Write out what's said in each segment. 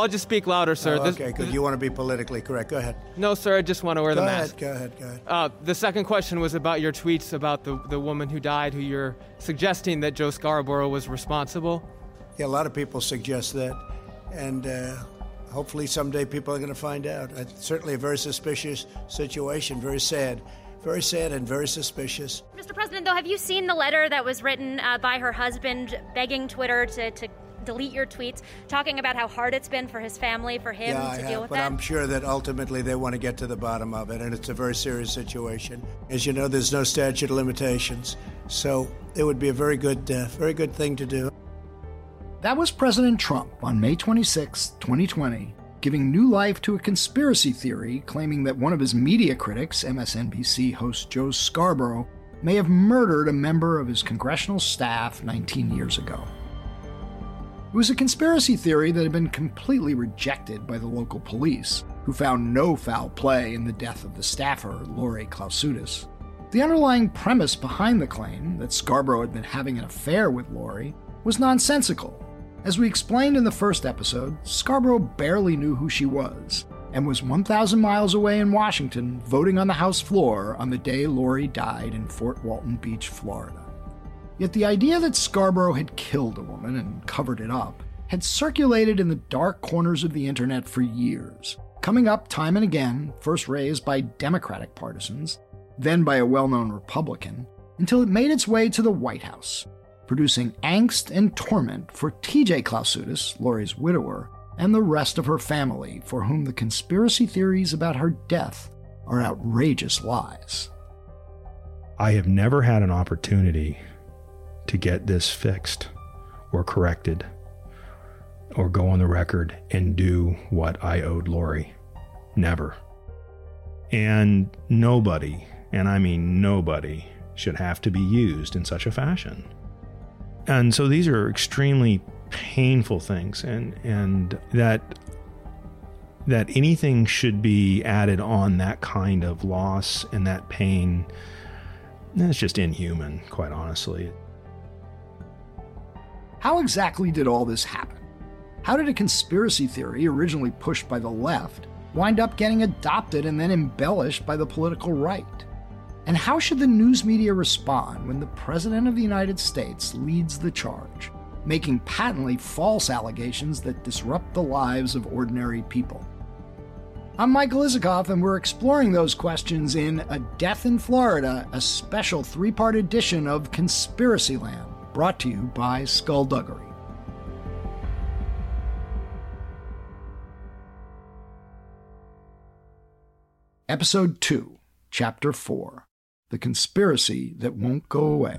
I'll just speak louder, sir. Oh, okay, good. You want to be politically correct. Go ahead. No, sir. I just want to wear go the ahead, mask. Go ahead. Go ahead. Uh, the second question was about your tweets about the the woman who died, who you're suggesting that Joe Scarborough was responsible. Yeah, a lot of people suggest that, and uh, hopefully someday people are going to find out. It's certainly a very suspicious situation. Very sad. Very sad and very suspicious. Mr. President, though, have you seen the letter that was written uh, by her husband begging Twitter to, to delete your tweets, talking about how hard it's been for his family, for him yeah, to I deal have, with but that? I'm sure that ultimately they want to get to the bottom of it, and it's a very serious situation. As you know, there's no statute of limitations, so it would be a very good, uh, very good thing to do. That was President Trump on May 26, 2020, giving new life to a conspiracy theory claiming that one of his media critics, MSNBC host Joe Scarborough, may have murdered a member of his congressional staff 19 years ago. It was a conspiracy theory that had been completely rejected by the local police, who found no foul play in the death of the staffer, Lori Klausutis. The underlying premise behind the claim that Scarborough had been having an affair with Lori was nonsensical. As we explained in the first episode, Scarborough barely knew who she was and was 1,000 miles away in Washington voting on the House floor on the day Lori died in Fort Walton Beach, Florida. Yet the idea that Scarborough had killed a woman and covered it up had circulated in the dark corners of the internet for years, coming up time and again, first raised by Democratic partisans, then by a well known Republican, until it made its way to the White House, producing angst and torment for TJ Klausutis, Lori's widower, and the rest of her family, for whom the conspiracy theories about her death are outrageous lies. I have never had an opportunity to get this fixed or corrected or go on the record and do what I owed Lori. Never. And nobody, and I mean nobody, should have to be used in such a fashion. And so these are extremely painful things and and that that anything should be added on that kind of loss and that pain it's just inhuman quite honestly How exactly did all this happen? How did a conspiracy theory originally pushed by the left wind up getting adopted and then embellished by the political right? And how should the news media respond when the President of the United States leads the charge, making patently false allegations that disrupt the lives of ordinary people? I'm Michael Isikoff, and we're exploring those questions in A Death in Florida, a special three part edition of Conspiracyland, brought to you by Skullduggery. Episode 2, Chapter 4 The Conspiracy That Won't Go Away.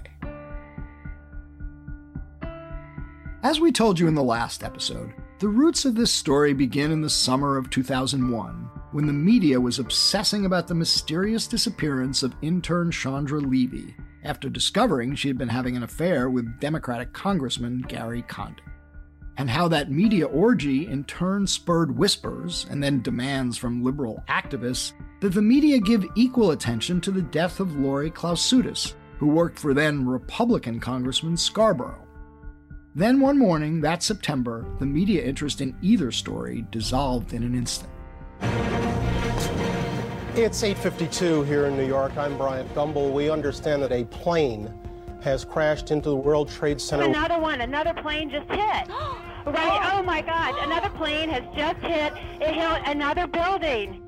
As we told you in the last episode, the roots of this story begin in the summer of 2001 when the media was obsessing about the mysterious disappearance of intern Chandra Levy after discovering she had been having an affair with Democratic Congressman Gary Condit. And how that media orgy in turn spurred whispers and then demands from liberal activists that the media give equal attention to the death of Lori Klausutis, who worked for then Republican Congressman Scarborough. Then one morning, that September, the media interest in either story dissolved in an instant. It's 8:52 here in New York. I'm Bryant Gumbel. We understand that a plane has crashed into the World Trade Center. Another one, another plane just hit. right, oh my God, another plane has just hit. It hit another building.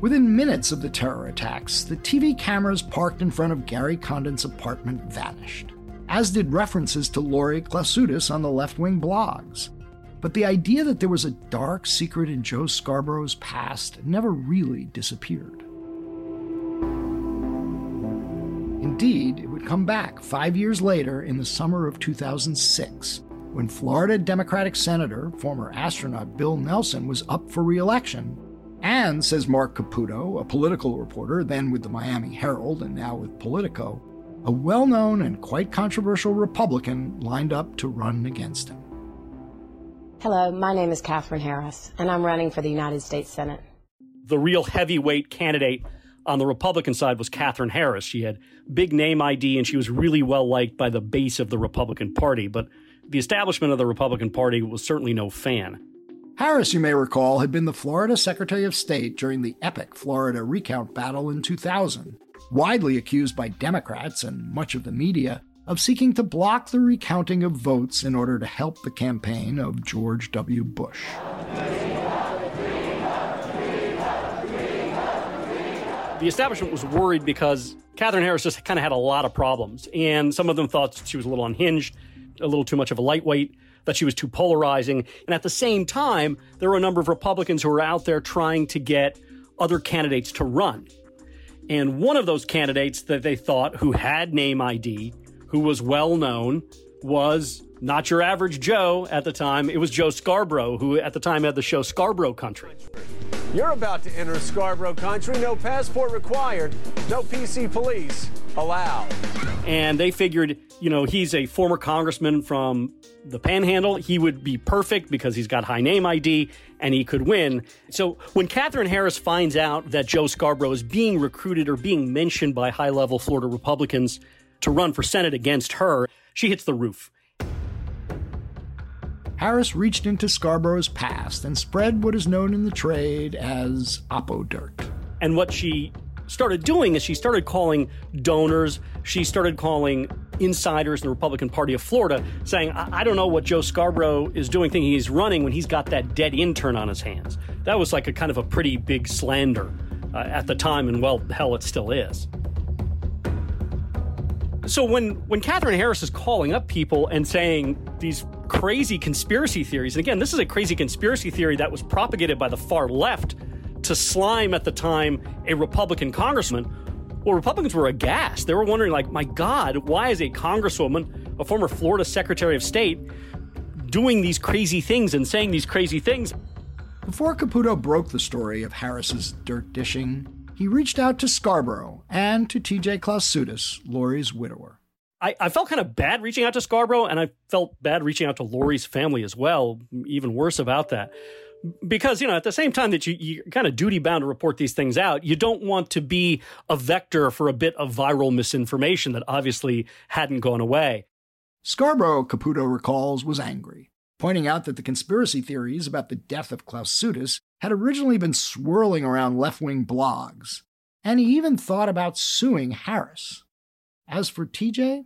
Within minutes of the terror attacks, the TV cameras parked in front of Gary Condit's apartment vanished, as did references to Lori Klausutis on the left wing blogs. But the idea that there was a dark secret in Joe Scarborough's past never really disappeared. Indeed, it would come back five years later in the summer of 2006, when Florida Democratic Senator, former astronaut Bill Nelson, was up for re election. And, says Mark Caputo, a political reporter, then with the Miami Herald and now with Politico, a well known and quite controversial Republican lined up to run against him. Hello, my name is Katherine Harris, and I'm running for the United States Senate. The real heavyweight candidate on the Republican side was Katherine Harris. She had big name ID and she was really well liked by the base of the Republican Party. But the establishment of the Republican Party was certainly no fan. Harris, you may recall, had been the Florida Secretary of State during the epic Florida recount battle in 2000, widely accused by Democrats and much of the media of seeking to block the recounting of votes in order to help the campaign of George W. Bush. The establishment was worried because Katherine Harris just kind of had a lot of problems, and some of them thought she was a little unhinged, a little too much of a lightweight that she was too polarizing. And at the same time, there were a number of Republicans who were out there trying to get other candidates to run. And one of those candidates that they thought who had name ID, who was well known, was not your average Joe at the time. It was Joe Scarborough, who at the time had the show Scarborough Country. You're about to enter Scarborough Country. No passport required, no PC police allowed. And they figured, you know, he's a former congressman from the panhandle. He would be perfect because he's got high name ID and he could win. So when Katherine Harris finds out that Joe Scarborough is being recruited or being mentioned by high level Florida Republicans to run for Senate against her, she hits the roof. Harris reached into Scarborough's past and spread what is known in the trade as Oppo dirt. And what she started doing is she started calling donors, she started calling insiders in the Republican Party of Florida, saying, I, I don't know what Joe Scarborough is doing, thinking he's running when he's got that dead intern on his hands. That was like a kind of a pretty big slander uh, at the time, and well, hell, it still is. So when when Katherine Harris is calling up people and saying these crazy conspiracy theories, and again, this is a crazy conspiracy theory that was propagated by the far left to slime at the time a Republican congressman. Well, Republicans were aghast. They were wondering, like, my God, why is a congresswoman, a former Florida Secretary of State, doing these crazy things and saying these crazy things? Before Caputo broke the story of Harris's dirt dishing, he reached out to Scarborough and to TJ Klausutis, Lori's widower. I, I, felt kind of bad reaching out to Scarborough, and I felt bad reaching out to Lori's family as well, even worse about that. Because, you know, at the same time that you, you're kind of duty bound to report these things out, you don't want to be a vector for a bit of viral misinformation that obviously hadn't gone away. Scarborough, Caputo recalls, was angry, pointing out that the conspiracy theories about the death of Klaus Klausutis had originally been swirling around left wing blogs, and he even thought about suing Harris. As for TJ?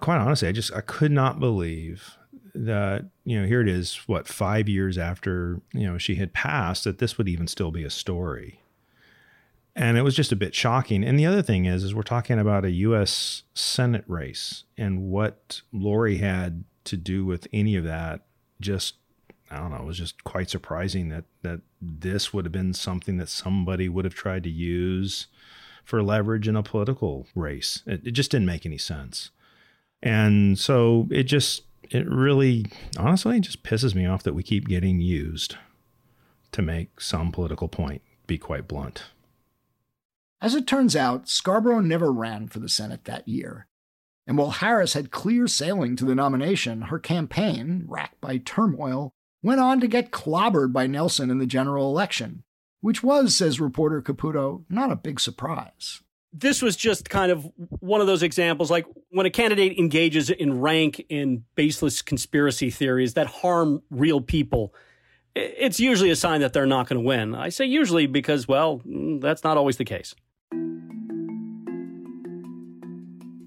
Quite honestly, I just I could not believe that you know here it is what five years after you know she had passed that this would even still be a story and it was just a bit shocking and the other thing is is we're talking about a us senate race and what lori had to do with any of that just I don't know, it was just quite surprising that that this would have been something that somebody would have tried to use for leverage in a political race. It, it just didn't make any sense. And so it just it really honestly just pisses me off that we keep getting used to make some political point, be quite blunt. As it turns out, Scarborough never ran for the Senate that year. And while Harris had clear sailing to the nomination, her campaign, racked by turmoil, went on to get clobbered by Nelson in the general election, which was, says reporter Caputo, not a big surprise. This was just kind of one of those examples like when a candidate engages in rank in baseless conspiracy theories that harm real people, it's usually a sign that they're not going to win. I say usually because, well, mm, that's not always the case.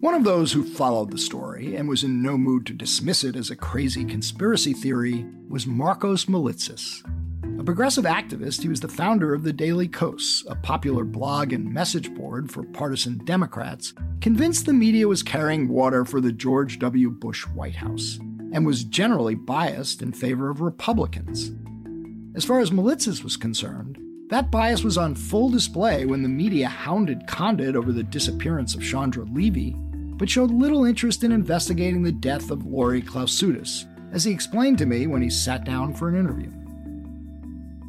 One of those who followed the story and was in no mood to dismiss it as a crazy conspiracy theory was Markos Moulitsas. A progressive activist, he was the founder of the Daily Kos, a popular blog and message board for partisan Democrats, convinced the media was carrying water for the George W. Bush White House, and was generally biased in favor of Republicans. As far as Moulitsas was concerned, that bias was on full display when the media hounded Condit over the disappearance of Chandra Levy but showed little interest in investigating the death of Lori Klausutis, as he explained to me when he sat down for an interview.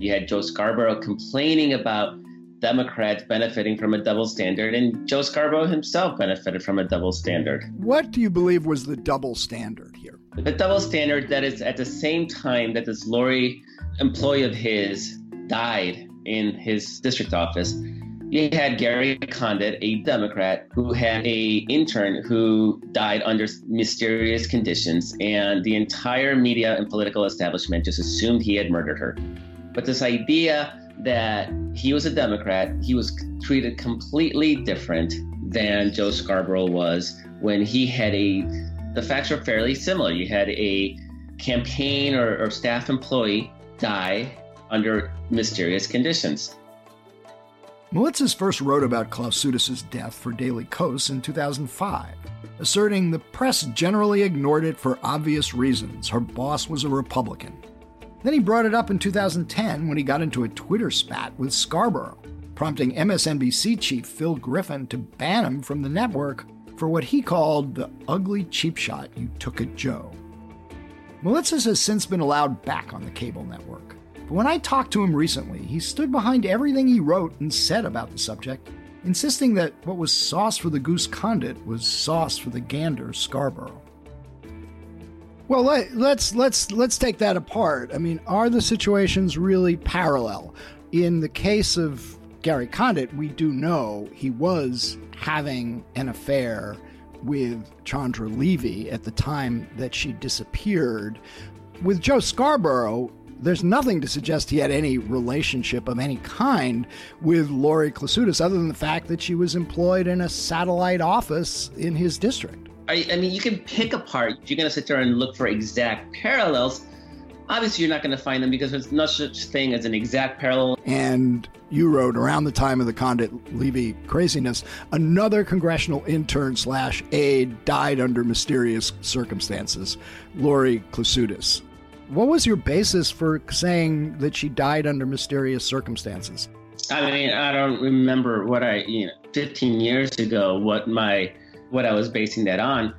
You had Joe Scarborough complaining about Democrats benefiting from a double standard, and Joe Scarborough himself benefited from a double standard. What do you believe was the double standard here? The double standard that is at the same time that this Lori employee of his died in his district office, You had Gary Condit, a Democrat, who had a intern who died under mysterious conditions, and the entire media and political establishment just assumed he had murdered her. But this idea that he was a Democrat, he was treated completely different than Joe Scarborough was when he had a the facts are fairly similar. You had a campaign or, or staff employee die under mysterious conditions. Moulitsas first wrote about Klausutis' death for Daily Kos in 2005, asserting the press generally ignored it for obvious reasons. Her boss was a Republican. Then he brought it up in 2010 when he got into a Twitter spat with Scarborough, prompting MSNBC chief Phil Griffin to ban him from the network for what he called the ugly cheap shot you took at Joe. Moulitsas has since been allowed back on the cable network. But when I talked to him recently, he stood behind everything he wrote and said about the subject, insisting that what was sauce for the goose Condit was sauce for the gander Scarborough. Well, let, let's let's let's take that apart. I mean, are the situations really parallel? In the case of Gary Condit, we do know he was having an affair with Chandra Levy at the time that she disappeared. With Joe Scarborough, there's nothing to suggest he had any relationship of any kind with Lori Klausutis other than the fact that she was employed in a satellite office in his district. I, I mean, you can pick apart. You're going to sit there and look for exact parallels. Obviously, you're not going to find them because there's no such thing as an exact parallel. And you wrote around the time of the Condit Levy craziness, another congressional intern slash aide died under mysterious circumstances, Lori Klausutis. What was your basis for saying that she died under mysterious circumstances? I mean, I don't remember what I, you know, 15 years ago, what my, what I was basing that on,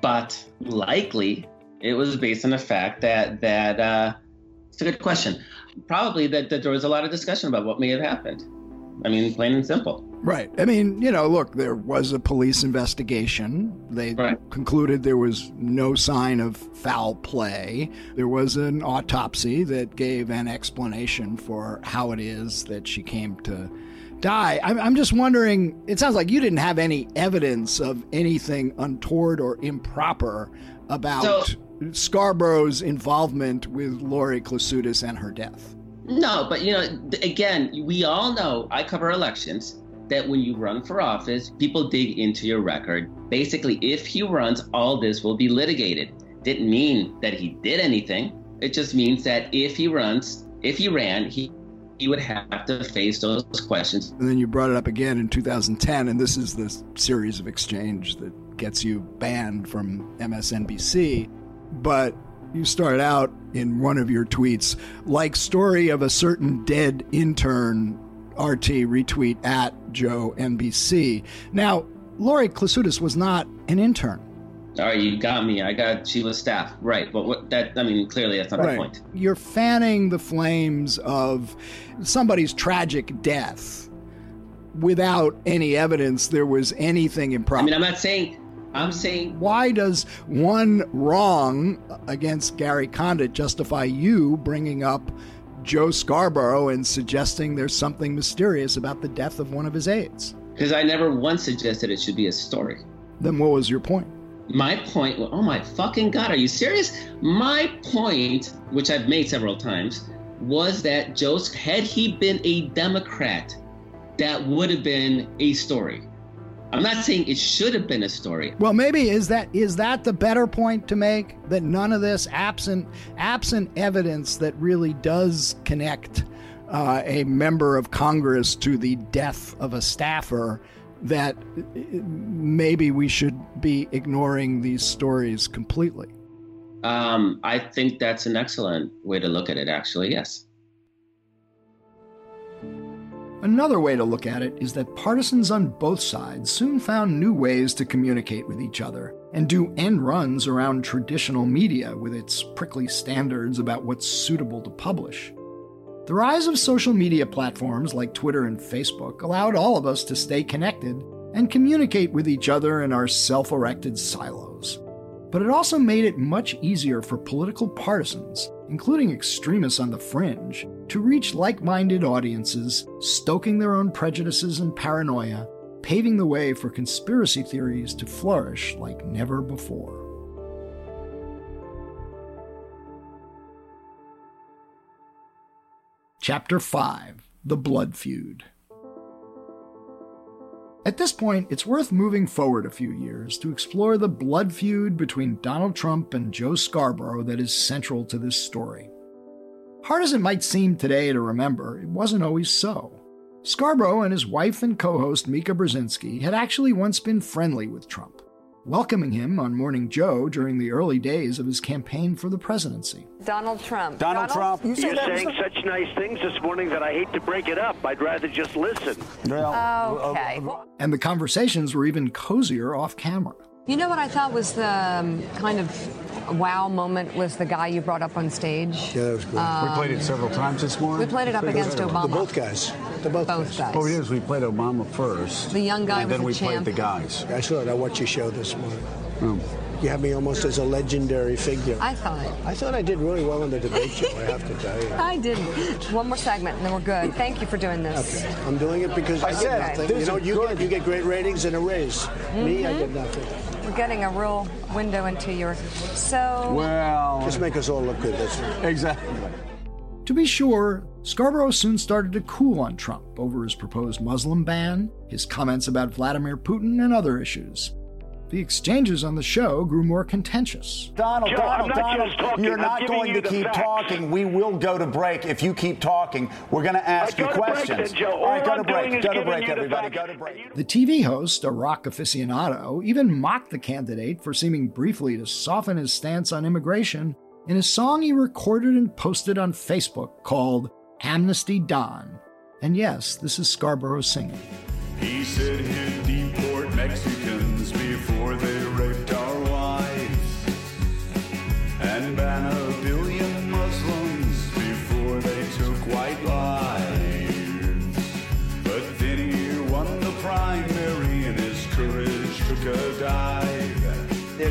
but likely it was based on the fact that that uh, it's a good question. Probably that, that there was a lot of discussion about what may have happened. I mean, plain and simple. Right. I mean, you know, look, there was a police investigation. They right. concluded there was no sign of foul play. There was an autopsy that gave an explanation for how it is that she came to die. I'm, I'm just wondering, it sounds like you didn't have any evidence of anything untoward or improper about so, Scarborough's involvement with Lori Klausutis and her death. No, but you know, again, we all know I cover elections that when you run for office, people dig into your record. Basically, if he runs, all this will be litigated. Didn't mean that he did anything. It just means that if he runs, if he ran, he he would have to face those questions. And then you brought it up again in 2010, and this is the series of exchange that gets you banned from MSNBC. But you start out in one of your tweets like story of a certain dead intern RT retweet at Joe NBC. Now, Lori Klausutis was not an intern. All right, you got me. I got she was staff, right? But what that I mean, clearly that's not right. the point. You're fanning the flames of somebody's tragic death without any evidence there was anything improper. I mean, I'm not saying I'm saying. Why does one wrong against Gary Condit justify you bringing up Joe Scarborough and suggesting there's something mysterious about the death of one of his aides? Because I never once suggested it should be a story. Then what was your point? My point, oh my fucking God, are you serious? My point, which I've made several times, was that Joe, had he been a Democrat, that would have been a story. I'm not saying it should have been a story. Well, maybe is that is that the better point to make that none of this absent absent evidence that really does connect uh, a member of Congress to the death of a staffer that maybe we should be ignoring these stories completely. Um, I think that's an excellent way to look at it. Actually, yes. Another way to look at it is that partisans on both sides soon found new ways to communicate with each other and do end runs around traditional media with its prickly standards about what's suitable to publish. The rise of social media platforms like Twitter and Facebook allowed all of us to stay connected and communicate with each other in our self erected silos. But it also made it much easier for political partisans including extremists on the fringe, to reach like minded audiences, stoking their own prejudices and paranoia, paving the way for conspiracy theories to flourish like never before. Chapter 5 The Blood Feud. At this point, it's worth moving forward a few years to explore the blood feud between Donald Trump and Joe Scarborough that is central to this story. Hard as it might seem today to remember, it wasn't always so. Scarborough and his wife and co host Mika Brzezinski had actually once been friendly with Trump welcoming him on Morning Joe during the early days of his campaign for the presidency. Donald Trump. Donald, Donald Trump. You You're saying such nice things this morning that I hate to break it up. I'd rather just listen. Well, okay. Uh, uh, uh, and the conversations were even cozier off camera. You know what I thought was the um, kind of wow moment was the guy you brought up on stage. Yeah, that was good. Um, we played it several times this morning. We played it up against Obama. The both guys. The both, both guys. guys. What we did is we played Obama first. The young guy and then we played the guys. I saw it. I watched your show this morning. Oh. You have me almost as a legendary figure. I thought. I thought I did really well in the debate show, I have to tell you. I didn't. One more segment and then we're good. Thank you for doing this. Okay. I'm doing it because I, I said nothing. You know, you get, you get great ratings and a raise. Mm-hmm. Me, I get nothing. We're getting a real window into your. So. Well. Just make us all look good. That's. Exactly. To be sure, Scarborough soon started to cool on Trump over his proposed Muslim ban, his comments about Vladimir Putin, and other issues. The exchanges on the show grew more contentious. Donald, Joe, Donald, not Donald, you're not going to keep facts. talking. We will go to break if you keep talking. We're going to ask you questions. Break, All right, go to break. Go to break, everybody. Go to break. The TV host, a rock aficionado, even mocked the candidate for seeming briefly to soften his stance on immigration in a song he recorded and posted on Facebook called Amnesty Don. And yes, this is Scarborough singing. He said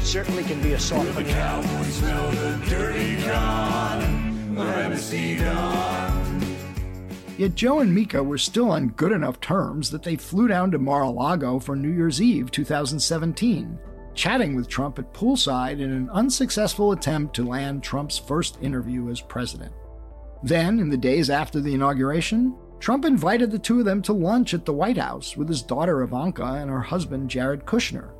certainly can be a soft The smell the dirty gun. Yet Joe and Mika were still on good enough terms that they flew down to Mar a Lago for New Year's Eve 2017, chatting with Trump at poolside in an unsuccessful attempt to land Trump's first interview as president. Then, in the days after the inauguration, Trump invited the two of them to lunch at the White House with his daughter Ivanka and her husband Jared Kushner.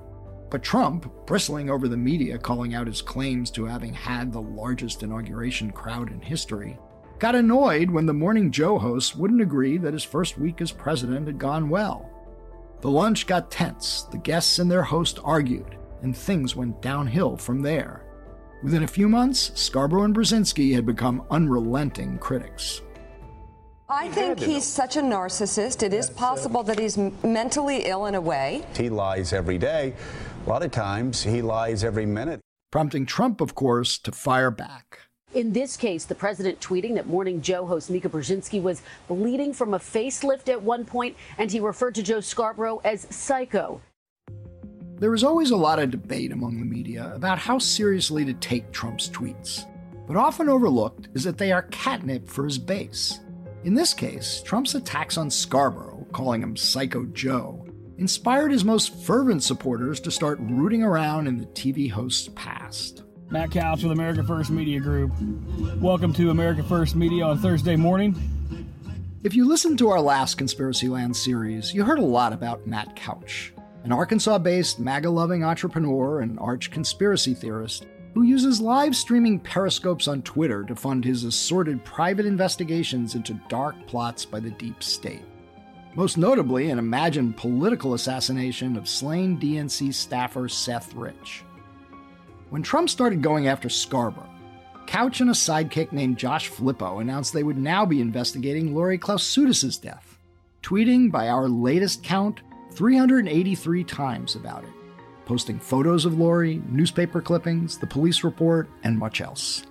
But Trump, bristling over the media calling out his claims to having had the largest inauguration crowd in history, got annoyed when the Morning Joe hosts wouldn't agree that his first week as president had gone well. The lunch got tense, the guests and their host argued, and things went downhill from there. Within a few months, Scarborough and Brzezinski had become unrelenting critics. I think he's such a narcissist. It is possible that he's mentally ill in a way. He lies every day. A lot of times, he lies every minute. Prompting Trump, of course, to fire back. In this case, the president tweeting that Morning Joe host Mika Brzezinski was bleeding from a facelift at one point, and he referred to Joe Scarborough as psycho. There is always a lot of debate among the media about how seriously to take Trump's tweets, but often overlooked is that they are catnip for his base. In this case, Trump's attacks on Scarborough, calling him Psycho Joe, inspired his most fervent supporters to start rooting around in the TV host's past. Matt Couch with America First Media Group. Welcome to America First Media on Thursday morning. If you listened to our last Conspiracyland series, you heard a lot about Matt Couch, an Arkansas based MAGA loving entrepreneur and arch conspiracy theorist who uses live streaming periscopes on Twitter to fund his assorted private investigations into dark plots by the deep state. Most notably, an imagined political assassination of slain DNC staffer Seth Rich. When Trump started going after Scarborough, Couch and a sidekick named Josh Flippo announced they would now be investigating Lori Klausutis' death, tweeting by our latest count 383 times about it, posting photos of Lori, newspaper clippings, the police report, and much else.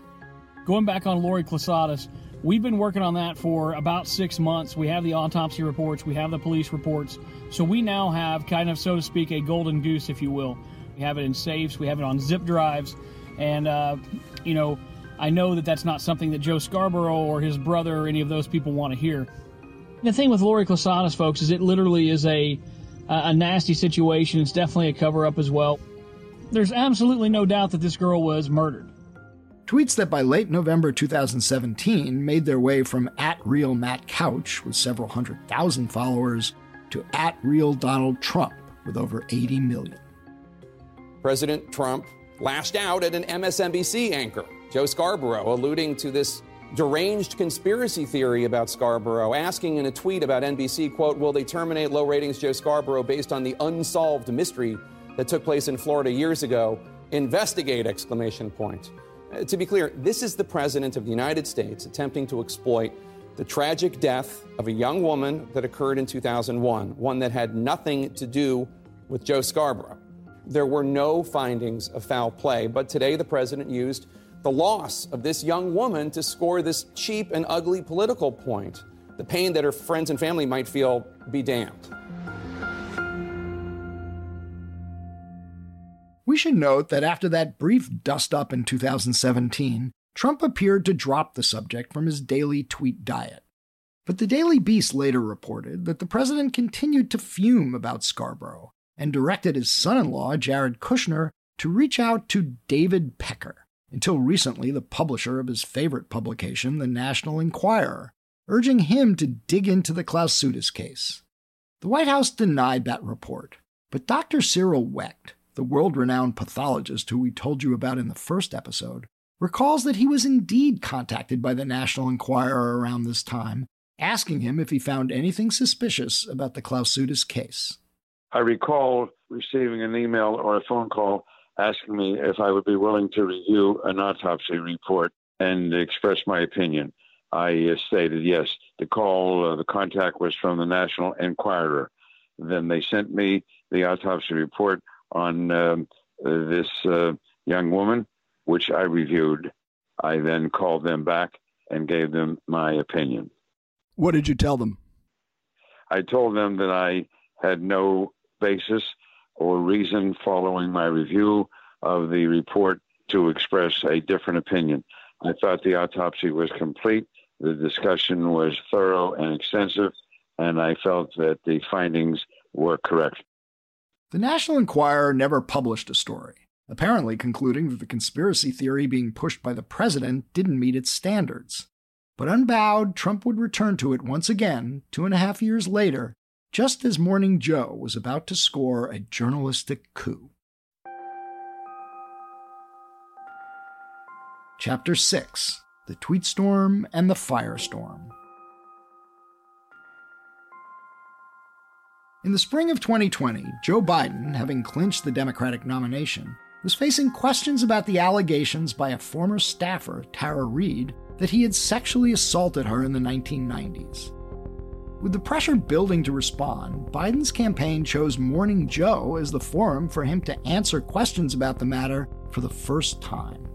Going back on Lori Klausutis, we've been working on that for about six months. We have the autopsy reports, we have the police reports, so we now have kind of, so to speak, a golden goose, if you will. We have it in safes, we have it on zip drives, and, uh, you know, I know that that's not something that Joe Scarborough or his brother or any of those people want to hear. The thing with Lori Klausutis, folks, is it literally is a a nasty situation. It's definitely a cover up as well. There's absolutely no doubt that this girl was murdered. Tweets that by late November 2017 made their way from at real Matt Couch with several hundred thousand followers to at real Donald Trump with over 80 million. President Trump lashed out at an MSNBC anchor, Joe Scarborough, alluding to this deranged conspiracy theory about Scarborough, asking in a tweet about NBC, quote, will they terminate low ratings Joe Scarborough based on the unsolved mystery that took place in Florida years ago? Investigate, exclamation point. Uh, to be clear, this is the President of the United States attempting to exploit the tragic death of a young woman that occurred in 2001, one that had nothing to do with Joe Scarborough. There were no findings of foul play, but today the President used the loss of this young woman to score this cheap and ugly political point. The pain that her friends and family might feel be damned. We should note that after that brief dust up in 2017, Trump appeared to drop the subject from his daily tweet diet. But the Daily Beast later reported that the president continued to fume about Scarborough and directed his son in law, Jared Kushner, to reach out to David Pecker, until recently the publisher of his favorite publication, the National Enquirer, urging him to dig into the Klausutis case. The White House denied that report, but Dr. Cyril Wecht, the world renowned pathologist who we told you about in the first episode, recalls that he was indeed contacted by the National Enquirer around this time, asking him if he found anything suspicious about the Klausutis case. I recall receiving an email or a phone call asking me if I would be willing to review an autopsy report and express my opinion. I uh, stated yes. The call, uh, the contact was from the National Enquirer. Then they sent me the autopsy report on um, this uh, young woman, which I reviewed. I then called them back and gave them my opinion. What did you tell them? I told them that I had no basis or reason following my review of the report to express a different opinion. I thought the autopsy was complete, the discussion was thorough and extensive, and I felt that the findings were correct. The National Enquirer never published a story, apparently concluding that the conspiracy theory being pushed by the president didn't meet its standards. But unbowed, Trump would return to it once again, two and a half years later, just as Morning Joe was about to score a journalistic coup. Chapter 6 The Tweet Storm and the Firestorm. In the spring of 2020, Joe Biden, having clinched the Democratic nomination, was facing questions about the allegations by a former staffer, Tara Reade, that he had sexually assaulted her in the 1990s. With the pressure building to respond, Biden's campaign chose Morning Joe as the forum for him to answer questions about the matter for the first time.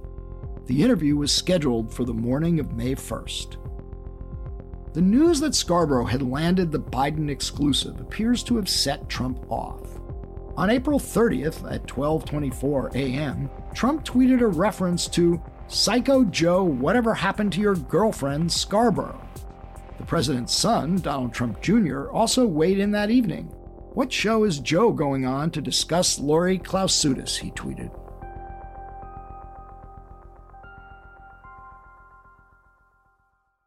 The interview was scheduled for the morning of May 1st. The news that Scarborough had landed the Biden exclusive appears to have set Trump off. On April 30th at 12:24 a.m., Trump tweeted a reference to Psycho Joe, whatever happened to your girlfriend Scarborough? The president's son, Donald Trump Jr., also weighed in that evening. What show is Joe going on to discuss Lori Klausutis? He tweeted.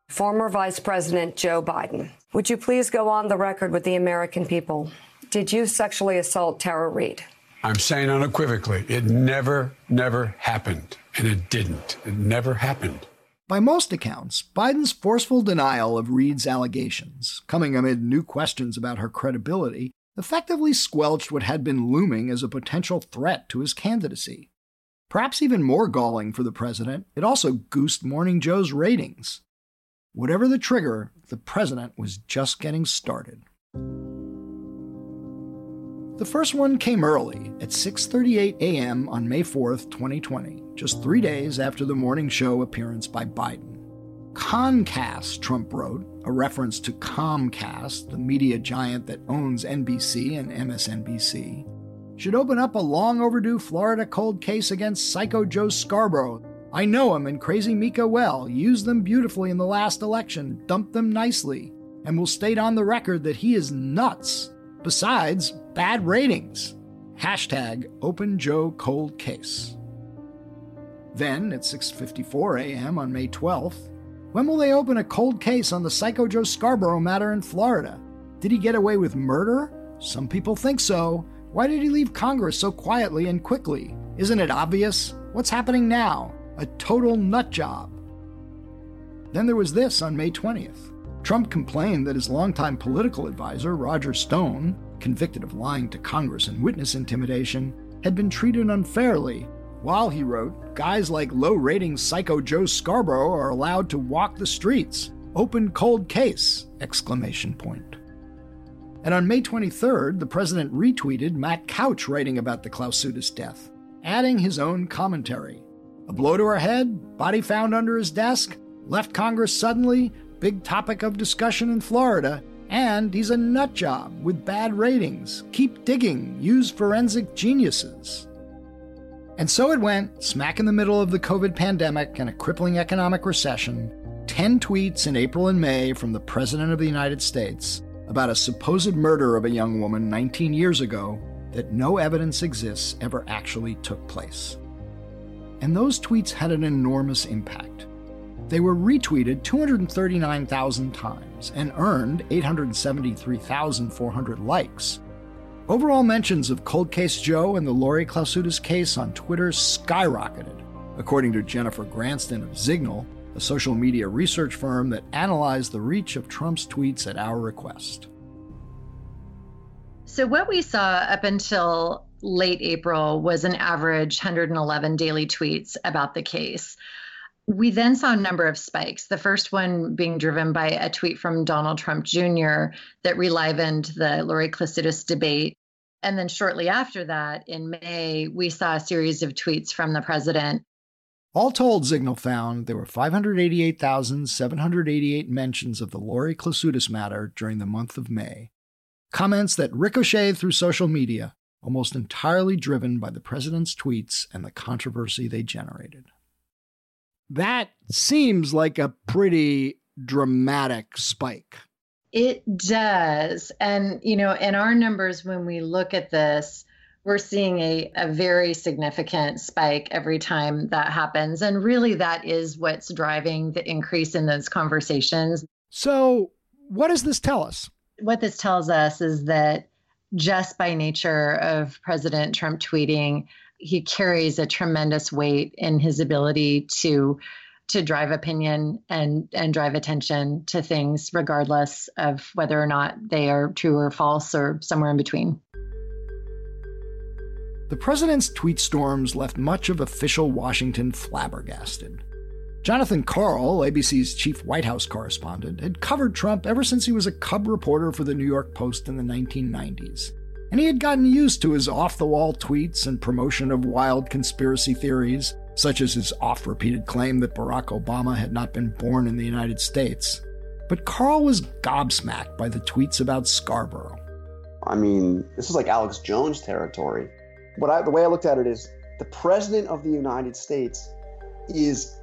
Former Vice President Joe Biden, would you please go on the record with the American people? Did you sexually assault Tara Reade? I'm saying unequivocally, it never, never happened. And it didn't. It never happened. By most accounts, Biden's forceful denial of Reade's allegations, coming amid new questions about her credibility, effectively squelched what had been looming as a potential threat to his candidacy. Perhaps even more galling for the president, it also goosed Morning Joe's ratings. Whatever the trigger, the president was just getting started. The first one came early at 6:38 a.m. on May 4, 2020, just 3 days after the morning show appearance by Biden. Comcast, Trump wrote, a reference to Comcast, the media giant that owns NBC and MSNBC, should open up a long overdue Florida cold case against Psycho Joe Scarborough I know him and Crazy Mika well, used them beautifully in the last election, dumped them nicely, and will state on the record that he is nuts. Besides, bad ratings. Hashtag Open Joe Cold Case. Then, at 6:54 a.m. on May 12th, when will they open a cold case on the Psycho Joe Scarborough matter in Florida? Did he get away with murder? Some people think so. Why did he leave Congress so quietly and quickly? Isn't it obvious? What's happening now? A total nut job. Then there was this on May 20th. Trump complained that his longtime political advisor, Roger Stone, convicted of lying to Congress and witness intimidation, had been treated unfairly while he wrote, guys like low rating psycho Joe Scarborough are allowed to walk the streets. Open cold case! Exclamation point. And on May 23rd, the president retweeted Matt Couch writing about the Klausutis death, adding his own commentary. A blow to her head, body found under his desk, left Congress suddenly, big topic of discussion in Florida, and he's a nut job with bad ratings. Keep digging, use forensic geniuses. And so it went, smack in the middle of the COVID pandemic and a crippling economic recession, 10 tweets in April and May from the President of the United States about a supposed murder of a young woman 19 years ago that no evidence exists ever actually took place. And those tweets had an enormous impact. They were retweeted 239,000 times and earned 873,400 likes, Overall mentions of Cold Case Joe and the Lori Klausutis case on Twitter skyrocketed, according to Jennifer Granston of Zignal, a social media research firm that analyzed the reach of Trump's tweets at our request. So, what we saw up until late April was an average 111 daily tweets about the case. We then saw a number of spikes. The first one being driven by a tweet from Donald Trump Jr. that relivened the Lori Klausutis debate. And then shortly after that, in May, we saw a series of tweets from the president. All told, Zignal found there were 588,788 mentions of the Lori Klausutis matter during the month of May. Comments that ricocheted through social media, almost entirely driven by the president's tweets and the controversy they generated. That seems like a pretty dramatic spike. It does. And, you know, in our numbers, when we look at this, we're seeing a, a very significant spike every time that happens. And really, that is what's driving the increase in those conversations. So, what does this tell us? What this tells us is that just by nature of President Trump tweeting, he carries a tremendous weight in his ability to to drive opinion and and drive attention to things regardless of whether or not they are true or false or somewhere in between. The president's tweet storms left much of official Washington flabbergasted. Jonathan Karl, ABC's chief White House correspondent, had covered Trump ever since he was a cub reporter for the New York Post in the 1990s and he had gotten used to his off the wall tweets and promotion of wild conspiracy theories, such as his oft repeated claim that Barack Obama had not been born in the United States. But Karl was gobsmacked by the tweets about Scarborough. I mean, this is like Alex Jones territory. But I, the way I looked at it is the President of the United States is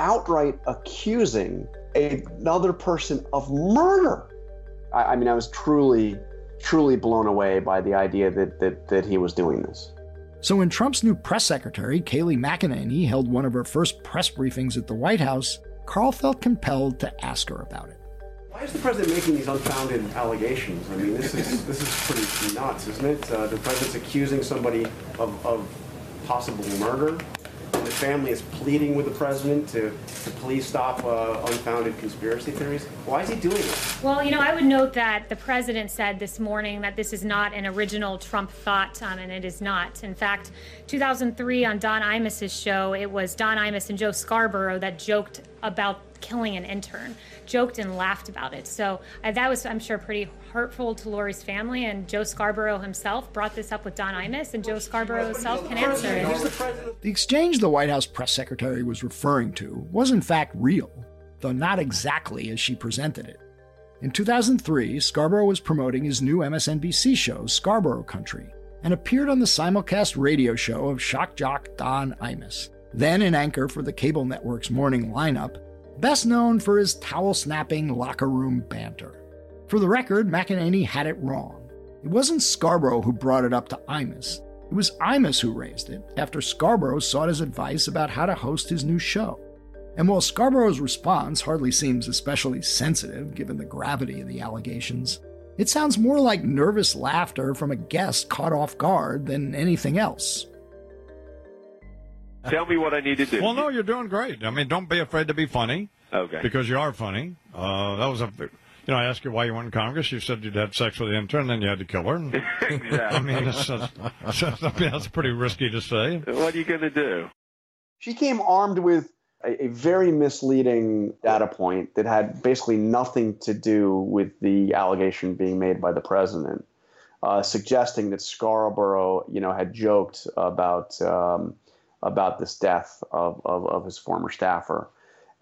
outright accusing another person of murder. I, I mean, I was truly truly blown away by the idea that, that, that he was doing this. So when Trump's new press secretary, Kayleigh McEnany, held one of her first press briefings at the White House, Karl felt compelled to ask her about it. Why is the president making these unfounded allegations? I mean, this is this is pretty nuts, isn't it? Uh, the president's accusing somebody of, of possible murder the family is pleading with the president to, to please stop uh, unfounded conspiracy theories. Why is he doing this? Well, you know, I would note that the president said this morning that this is not an original Trump thought, um, and it is not. In fact, 2003 on Don Imus's show, it was Don Imus and Joe Scarborough that joked about killing an intern, joked and laughed about it. So uh, that was, I'm sure, pretty hurtful to Lori's family. And Joe Scarborough himself brought this up with Don Imus, and Joe Scarborough himself can answer it. The exchange the White House press secretary was referring to was in fact real, though not exactly as she presented it. In 2003, Scarborough was promoting his new MSNBC show, Scarborough Country, and appeared on the simulcast radio show of shock jock Don Imus then an anchor for the cable network's morning lineup, best known for his towel snapping locker room banter. For the record, McEnany had it wrong. It wasn't Scarborough who brought it up to Imus. It was Imus who raised it after Scarborough sought his advice about how to host his new show. And while Scarborough's response hardly seems especially sensitive given the gravity of the allegations, it sounds more like nervous laughter from a guest caught off guard than anything else. Tell me what I need to do. Well, no, you're doing great. I mean, don't be afraid to be funny. Okay. Because you are funny. Uh, that was a, you know, I asked you why you went in Congress. You said you'd had sex with the intern, and then you had to kill her. exactly. I mean, it's, it's, it's, I mean, that's pretty risky to say. What are you going to do? She came armed with a, a, very misleading data point that had basically nothing to do with the allegation being made by the president, uh, suggesting that Scarborough, you know, had joked about um, about this death of, of, of his former staffer.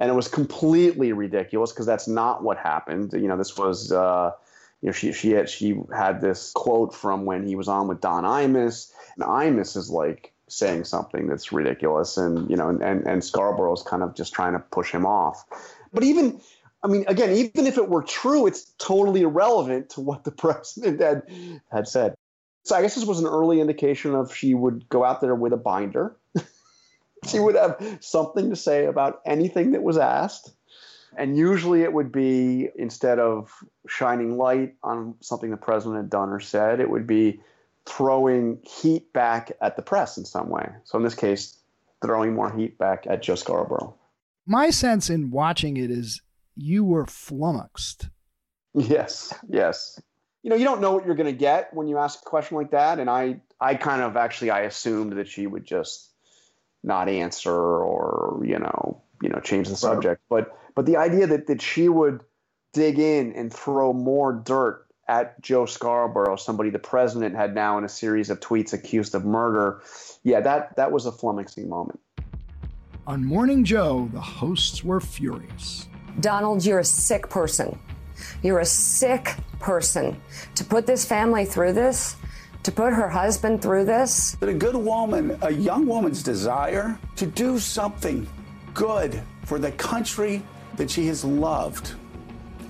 And it was completely ridiculous because that's not what happened. You know, this was, uh, you know, she she had she had this quote from when he was on with Don Imus, and Imus is like saying something that's ridiculous, and you know, and and, and Scarborough's kind of just trying to push him off. But even, I mean, again, even if it were true, it's totally irrelevant to what the president had had said. So I guess this was an early indication of she would go out there with a binder she would have something to say about anything that was asked. And usually it would be instead of shining light on something the president had done or said, it would be throwing heat back at the press in some way. So in this case, throwing more heat back at Joe Scarborough. My sense in watching it is you were flummoxed. Yes, yes. You know, you don't know what you're going to get when you ask a question like that. And I, I kind of actually, I assumed that she would just not answer or you know you know change the subject. But but the idea that that she would dig in and throw more dirt at Joe Scarborough somebody the president had now in a series of tweets accused of murder yeah that that was a flummoxing moment. On morning joe the hosts were furious. Donald you're a sick person. You're a sick person. To put this family through this to put her husband through this? That a good woman, a young woman's desire to do something good for the country that she has loved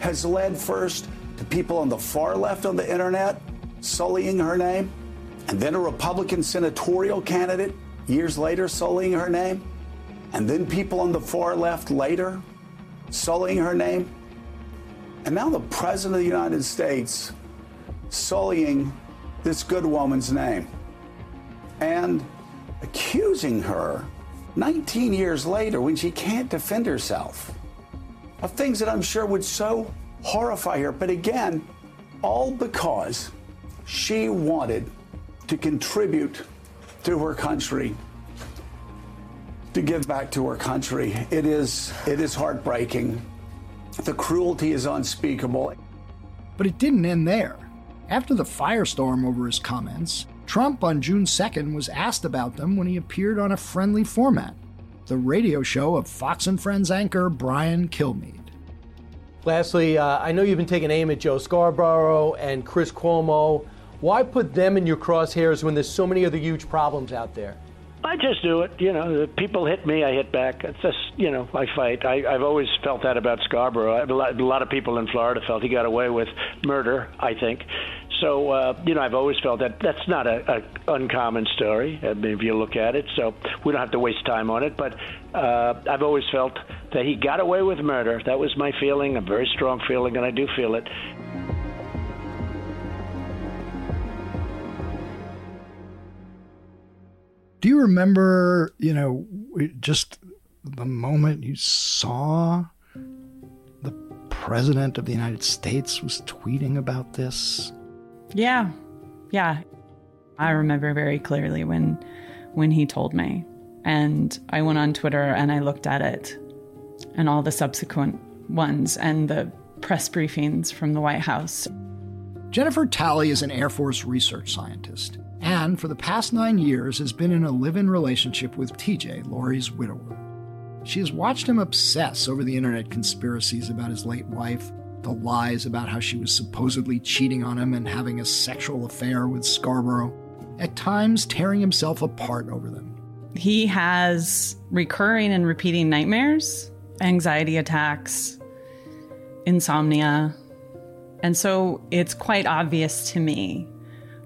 has led first to people on the far left on the internet sullying her name, and then a Republican senatorial candidate years later sullying her name, and then people on the far left later sullying her name. And now the President of the United States sullying this good woman's name and accusing her 19 years later when she can't defend herself of things that I'm sure would so horrify her. But again, all because she wanted to contribute to her country, to give back to her country. It is, it is heartbreaking. The cruelty is unspeakable. But it didn't end there. After the firestorm over his comments, Trump on June 2nd was asked about them when he appeared on a friendly format the radio show of Fox and Friends anchor Brian Kilmeade. Lastly, uh, I know you've been taking aim at Joe Scarborough and Chris Cuomo. Why put them in your crosshairs when there's so many other huge problems out there? I just do it. You know, people hit me, I hit back. It's just, you know, I fight. I, I've always felt that about Scarborough. A lot, a lot of people in Florida felt he got away with murder, I think. So, uh, you know, I've always felt that that's not a, a uncommon story. I mean, if you look at it, so we don't have to waste time on it. But uh, I've always felt that he got away with murder. That was my feeling, a very strong feeling, and I do feel it. Do you remember, you know, just the moment you saw the President of the United States was tweeting about this? Yeah. Yeah. I remember very clearly when when he told me. And I went on Twitter and I looked at it and all the subsequent ones and the press briefings from the White House. Jennifer Talley is an Air Force research scientist and for the past nine years has been in a live in relationship with TJ, Lori's widower. She has watched him obsess over the internet conspiracies about his late wife the lies about how she was supposedly cheating on him and having a sexual affair with Scarborough, at times tearing himself apart over them. He has recurring and repeating nightmares, anxiety attacks, insomnia. And so it's quite obvious to me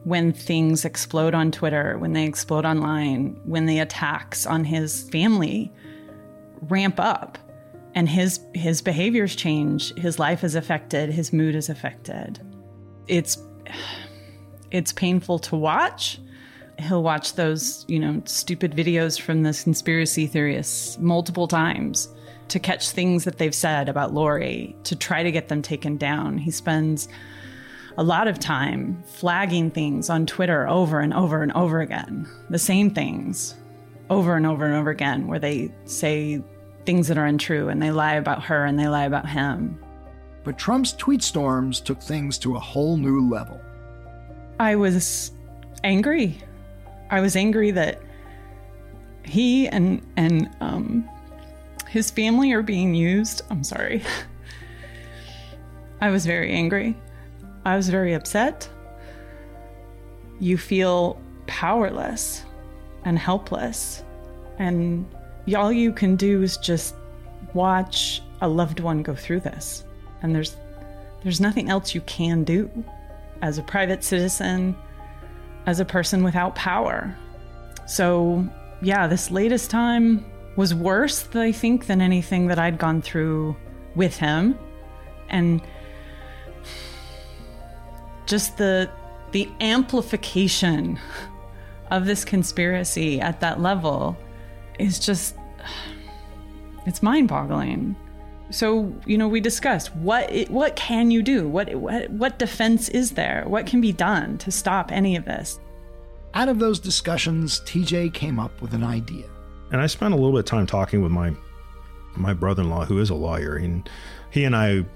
when things explode on Twitter, when they explode online, when the attacks on his family ramp up and his his behaviors change, his life is affected, his mood is affected. It's it's painful to watch. He'll watch those, you know, stupid videos from the conspiracy theorists multiple times to catch things that they've said about Lori to try to get them taken down. He spends a lot of time flagging things on Twitter over and over and over again, the same things over and over and over again, where they say things that are untrue and they lie about her and they lie about him. But Trump's tweet storms took things to a whole new level. I was angry. I was angry that he and and um, his family are being used. I'm sorry. I was very angry. I was very upset. You feel powerless and helpless. And all you can do is just watch a loved one go through this. And there's there's nothing else you can do as a private citizen, as a person without power. So, yeah, this latest time was worse, I think, than anything that I'd gone through with him. And just the the amplification of this conspiracy at that level is just it's mind-boggling. So, you know, we discussed what what can you do? What, what what defense is there? What can be done to stop any of this? Out of those discussions, TJ came up with an idea. And I spent a little bit of time talking with my my brother-in-law who is a lawyer and he and I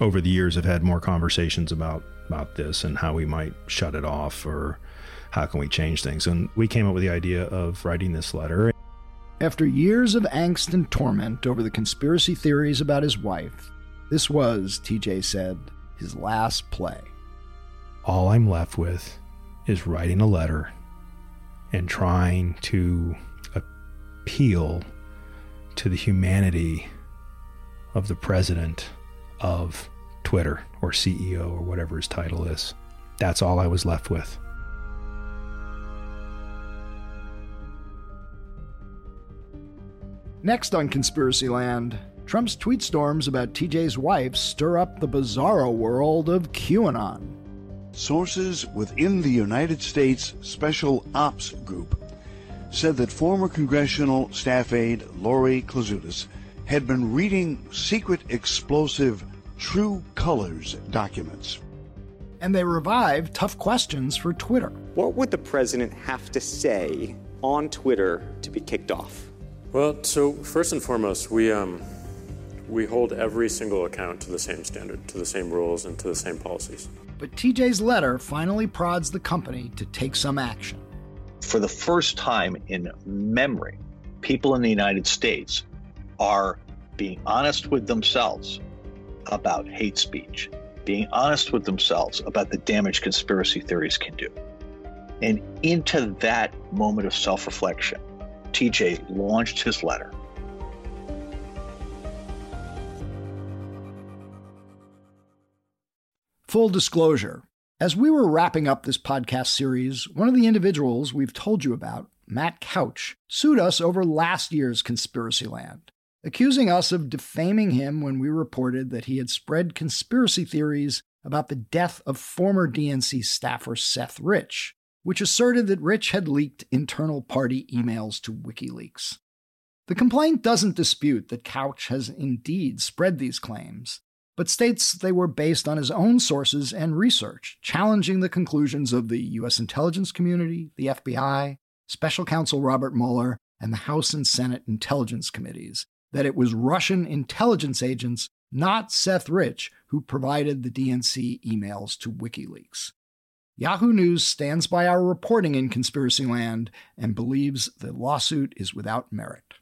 over the years have had more conversations about about this and how we might shut it off or how can we change things. And we came up with the idea of writing this letter. After years of angst and torment over the conspiracy theories about his wife, this was, TJ said, his last play. All I'm left with is writing a letter and trying to appeal to the humanity of the president of Twitter or CEO or whatever his title is. That's all I was left with. Next on Conspiracyland, Trump's tweet storms about TJ's wife stir up the bizarro world of QAnon. Sources within the United States Special Ops Group said that former congressional staff aide Lori Klausutis had been reading secret explosive True Colors documents. And they revived tough questions for Twitter. What would the president have to say on Twitter to be kicked off? Well, so first and foremost, we um, we hold every single account to the same standard, to the same rules, and to the same policies. But TJ's letter finally prods the company to take some action. For the first time in memory, people in the United States are being honest with themselves about hate speech, being honest with themselves about the damage conspiracy theories can do. And into that moment of self reflection, TJ launched his letter. Full disclosure as we were wrapping up this podcast series, one of the individuals we've told you about, Matt Couch, sued us over last year's Conspiracyland accusing us of defaming him when we reported that he had spread conspiracy theories about the death of former DNC staffer Seth Rich, which asserted that Rich had leaked internal party emails to WikiLeaks. The complaint doesn't dispute that Couch has indeed spread these claims, but states they were based on his own sources and research, challenging the conclusions of the U.S. intelligence community, the FBI, Special Counsel Robert Mueller, and the House and Senate Intelligence Committees, that it was Russian intelligence agents, not Seth Rich, who provided the DNC emails to WikiLeaks. Yahoo News stands by our reporting in Conspiracyland and believes the lawsuit is without merit.